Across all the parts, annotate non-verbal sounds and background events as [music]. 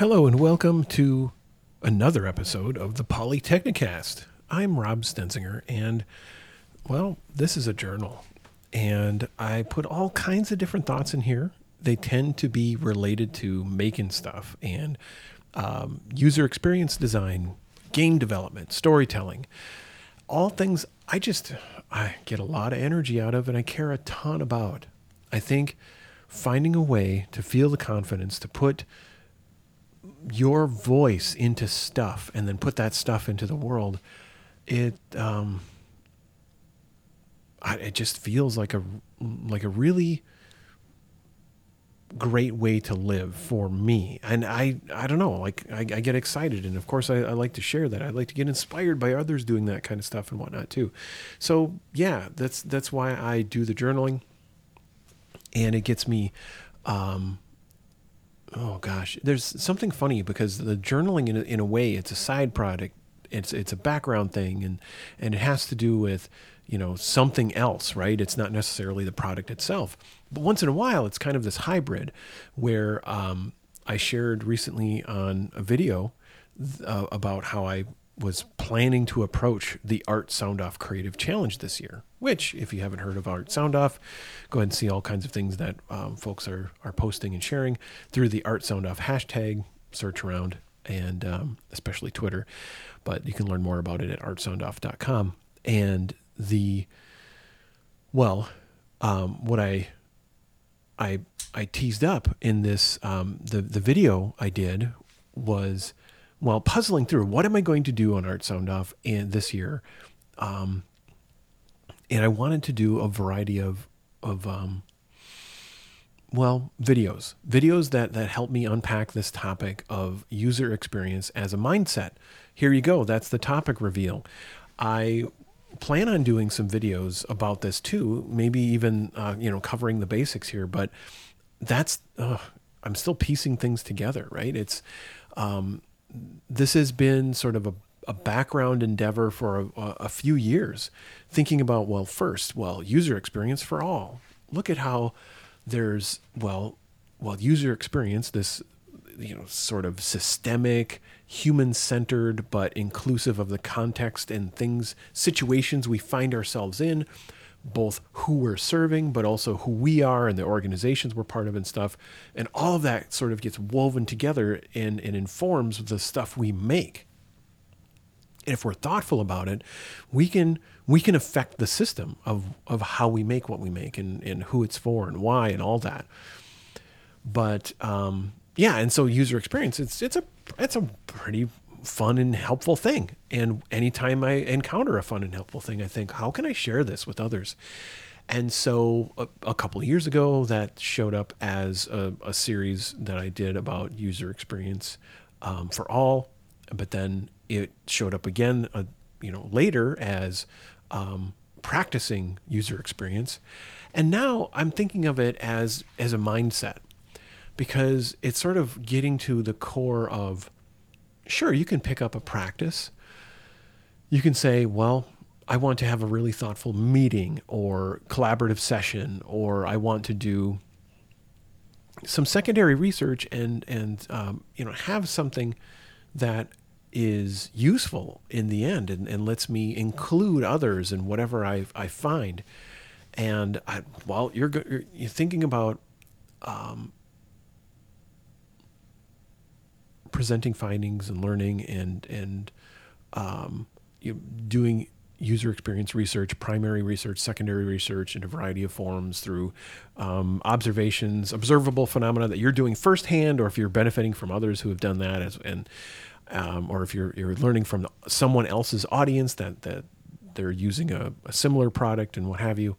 Hello and welcome to another episode of the Polytechnicast. I'm Rob Stenzinger, and well, this is a journal, and I put all kinds of different thoughts in here. They tend to be related to making stuff and um, user experience design, game development, storytelling, all things I just I get a lot of energy out of and I care a ton about. I think finding a way to feel the confidence to put your voice into stuff and then put that stuff into the world, it um, I, it just feels like a like a really great way to live for me. And I, I don't know, like I, I get excited. And of course I, I, like to share that. I like to get inspired by others doing that kind of stuff and whatnot too. So yeah, that's, that's why I do the journaling and it gets me, um, oh gosh, there's something funny because the journaling in a, in a way, it's a side project. It's, it's a background thing and, and it has to do with, you know, something else, right? It's not necessarily the product itself. But once in a while, it's kind of this hybrid where um, I shared recently on a video uh, about how I was planning to approach the Art Sound Off Creative Challenge this year. Which, if you haven't heard of Art Sound Off, go ahead and see all kinds of things that um, folks are are posting and sharing through the Art Sound Off hashtag. Search around and um, especially Twitter, but you can learn more about it at artsoundoff.com. And the well, um, what I I I teased up in this um, the the video I did was while puzzling through what am I going to do on Art Sound Off in this year, um, and I wanted to do a variety of of um, well videos videos that that help me unpack this topic of user experience as a mindset. Here you go. That's the topic reveal. I plan on doing some videos about this too, maybe even uh, you know covering the basics here. But that's uh, I'm still piecing things together, right? It's um, this has been sort of a, a background endeavor for a, a few years, thinking about well, first, well, user experience for all. Look at how there's well, well, user experience. This you know sort of systemic human centered but inclusive of the context and things situations we find ourselves in both who we're serving but also who we are and the organizations we're part of and stuff and all of that sort of gets woven together and, and informs the stuff we make if we're thoughtful about it we can we can affect the system of of how we make what we make and, and who it's for and why and all that but um, yeah, and so user experience, it's it's a it's a pretty fun and helpful thing. And anytime I encounter a fun and helpful thing, I think, how can I share this with others? And so a, a couple years ago, that showed up as a, a series that I did about user experience um, for all. But then it showed up again, uh, you know, later as um, practicing user experience. And now I'm thinking of it as as a mindset because it's sort of getting to the core of sure, you can pick up a practice. You can say, well, I want to have a really thoughtful meeting or collaborative session, or I want to do some secondary research and and um, you know have something that is useful in the end and, and lets me include others in whatever I, I find. And I, while you're, you're thinking about um, presenting findings and learning and and um, you know, doing user experience research, primary research, secondary research in a variety of forms through um, observations, observable phenomena that you're doing firsthand, or if you're benefiting from others who have done that, as, and um, or if you're you're learning from someone else's audience that that they're using a, a similar product and what have you.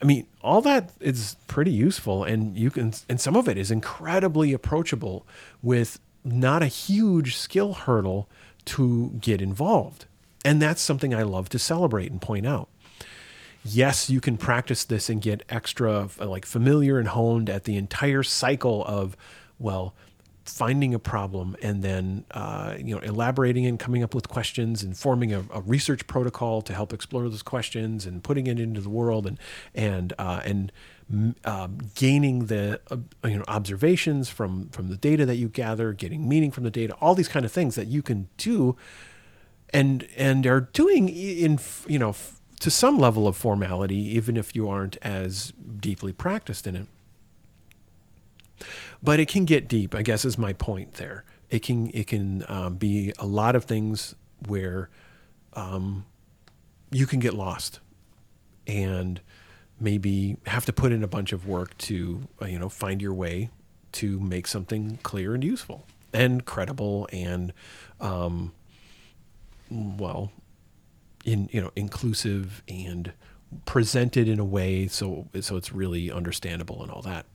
I mean, all that is pretty useful, and you can, and some of it is incredibly approachable with not a huge skill hurdle to get involved. And that's something I love to celebrate and point out. Yes, you can practice this and get extra like familiar and honed at the entire cycle of, well, finding a problem and then uh, you know elaborating and coming up with questions and forming a, a, research protocol to help explore those questions and putting it into the world and and uh, and uh, gaining the uh, you know observations from from the data that you gather, getting meaning from the data, all these kind of things that you can do and and are doing in you know to some level of formality, even if you aren't as deeply practiced in it. But it can get deep. I guess is my point there. It can it can um, be a lot of things where um, you can get lost and maybe have to put in a bunch of work to uh, you know find your way to make something clear and useful and credible and um, well in you know inclusive and presented in a way so so it's really understandable and all that.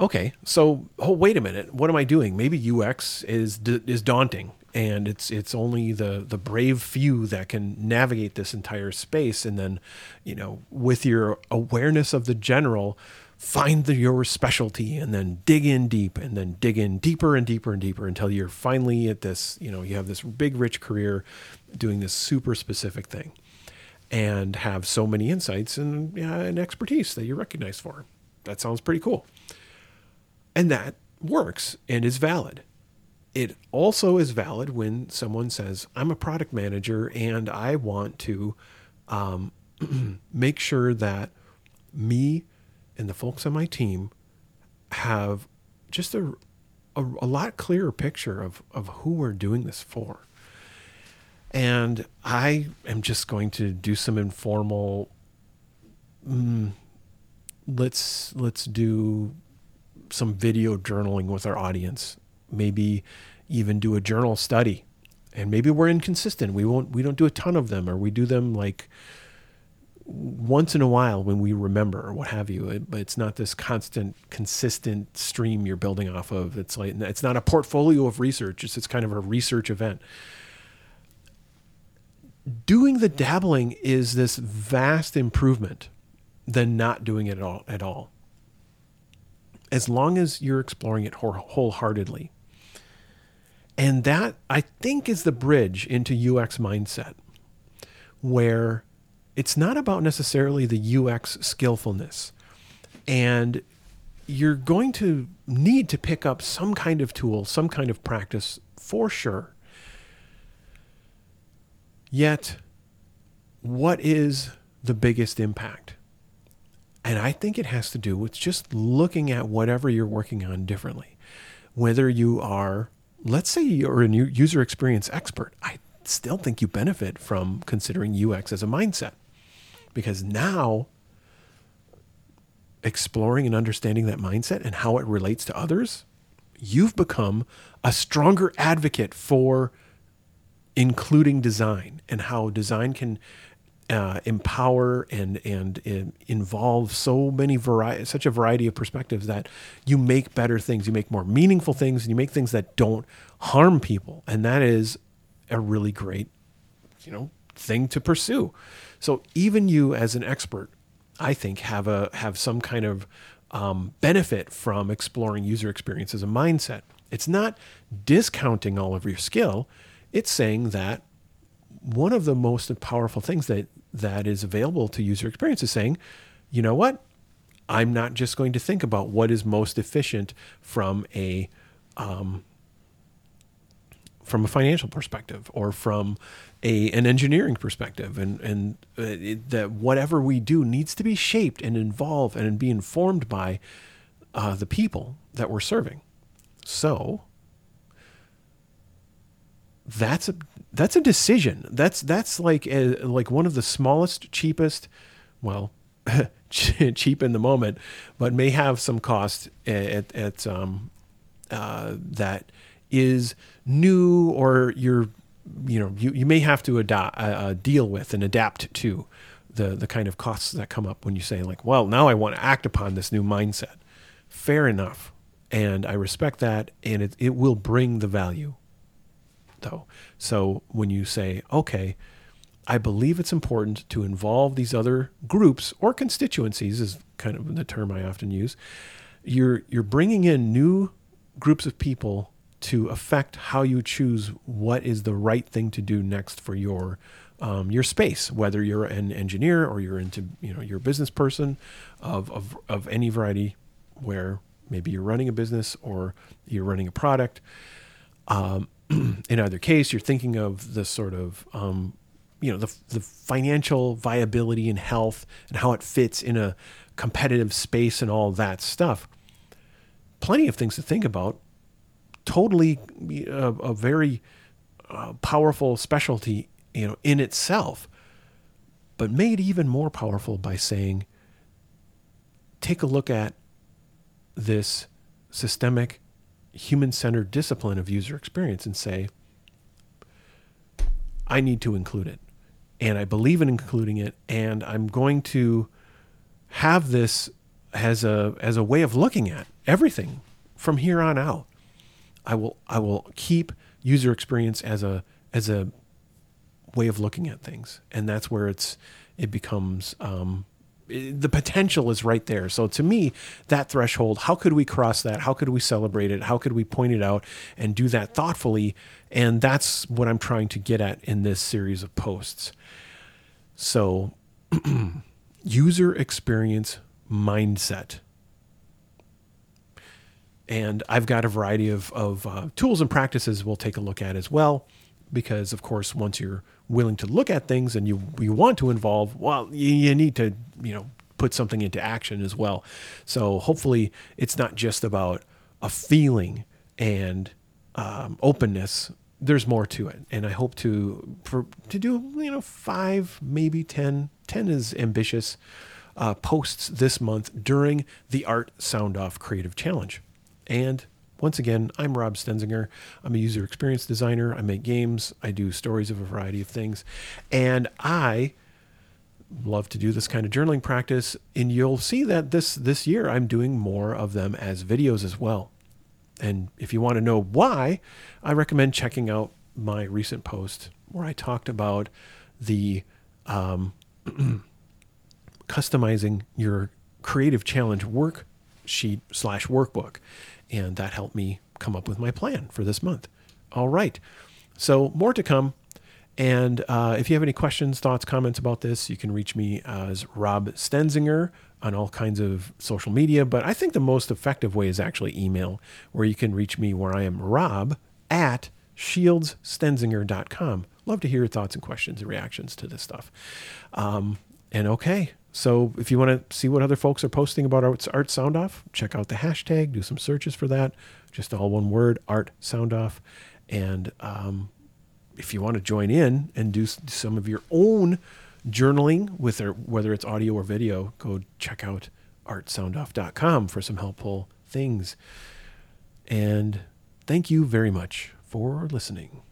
Okay, so oh wait a minute, what am I doing? Maybe UX is is daunting, and it's it's only the the brave few that can navigate this entire space, and then, you know, with your awareness of the general, find the, your specialty and then dig in deep and then dig in deeper and deeper and deeper until you're finally at this you know you have this big rich career doing this super specific thing and have so many insights and, yeah, and expertise that you're recognized for that sounds pretty cool and that works and is valid it also is valid when someone says i'm a product manager and i want to um, [clears throat] make sure that me and the folks on my team have just a, a, a, lot clearer picture of, of who we're doing this for. And I am just going to do some informal. Mm, let's let's do some video journaling with our audience. Maybe even do a journal study. And maybe we're inconsistent. We won't we don't do a ton of them or we do them like once in a while when we remember or what have you it, but it's not this constant consistent stream you're building off of it's like it's not a portfolio of research it's, it's kind of a research event doing the dabbling is this vast improvement than not doing it at all at all as long as you're exploring it wholeheartedly and that i think is the bridge into ux mindset where it's not about necessarily the UX skillfulness. And you're going to need to pick up some kind of tool, some kind of practice for sure. Yet, what is the biggest impact? And I think it has to do with just looking at whatever you're working on differently. Whether you are, let's say you're a user experience expert, I still think you benefit from considering UX as a mindset because now exploring and understanding that mindset and how it relates to others, you've become a stronger advocate for including design and how design can uh, empower and and involve so many variety, such a variety of perspectives that you make better things, you make more meaningful things, and you make things that don't harm people, and that is a really great, you know, thing to pursue. So even you as an expert, I think have a have some kind of um, benefit from exploring user experience as a mindset. It's not discounting all of your skill. It's saying that one of the most powerful things that that is available to user experience is saying, you know what? I'm not just going to think about what is most efficient from a um, from a financial perspective or from a an engineering perspective and and uh, it, that whatever we do needs to be shaped and involved and be informed by uh, the people that we're serving so that's a that's a decision. That's that's like a, like one of the smallest cheapest well [laughs] cheap in the moment but may have some cost at, at um, uh, that is new or you're you know you, you may have to adopt, uh, uh, deal with and adapt to the the kind of costs that come up when you say like well now I want to act upon this new mindset. Fair enough. And I respect that and it, it will bring the value though so when you say okay I believe it's important to involve these other groups or constituencies is kind of the term I often use you're you're bringing in new groups of people to affect how you choose what is the right thing to do next for your um, your space, whether you're an engineer or you're into you know you're a business person of, of of any variety, where maybe you're running a business or you're running a product. Um, [clears throat] in either case, you're thinking of the sort of um, you know the the financial viability and health and how it fits in a competitive space and all that stuff. Plenty of things to think about. Totally a, a very uh, powerful specialty, you know, in itself, but made even more powerful by saying, take a look at this systemic, human-centered discipline of user experience and say, I need to include it, and I believe in including it, and I'm going to have this as a as a way of looking at everything from here on out. I will I will keep user experience as a as a way of looking at things, and that's where it's it becomes um, the potential is right there. So to me, that threshold, how could we cross that? How could we celebrate it? How could we point it out and do that thoughtfully? And that's what I'm trying to get at in this series of posts. So [clears throat] user experience mindset. And I've got a variety of, of uh, tools and practices we'll take a look at as well. Because, of course, once you're willing to look at things and you, you want to involve, well, you, you need to, you know, put something into action as well. So hopefully it's not just about a feeling and um, openness. There's more to it, and I hope to for to do you know five, maybe ten. Ten is ambitious uh, posts this month during the Art Sound Off Creative Challenge. And once again, I'm Rob Stenzinger. I'm a user experience designer. I make games. I do stories of a variety of things. And I love to do this kind of journaling practice. And you'll see that this, this year I'm doing more of them as videos as well. And if you want to know why, I recommend checking out my recent post where I talked about the um, [clears throat] customizing your creative challenge worksheet slash workbook. And that helped me come up with my plan for this month. All right. So, more to come. And uh, if you have any questions, thoughts, comments about this, you can reach me as Rob Stenzinger on all kinds of social media. But I think the most effective way is actually email, where you can reach me where I am Rob at shieldsstenzinger.com. Love to hear your thoughts and questions and reactions to this stuff. Um, and okay, so if you want to see what other folks are posting about Art, art Sound Off, check out the hashtag, do some searches for that. Just all one word, Art Sound Off. And um, if you want to join in and do some of your own journaling, with their, whether it's audio or video, go check out artsoundoff.com for some helpful things. And thank you very much for listening.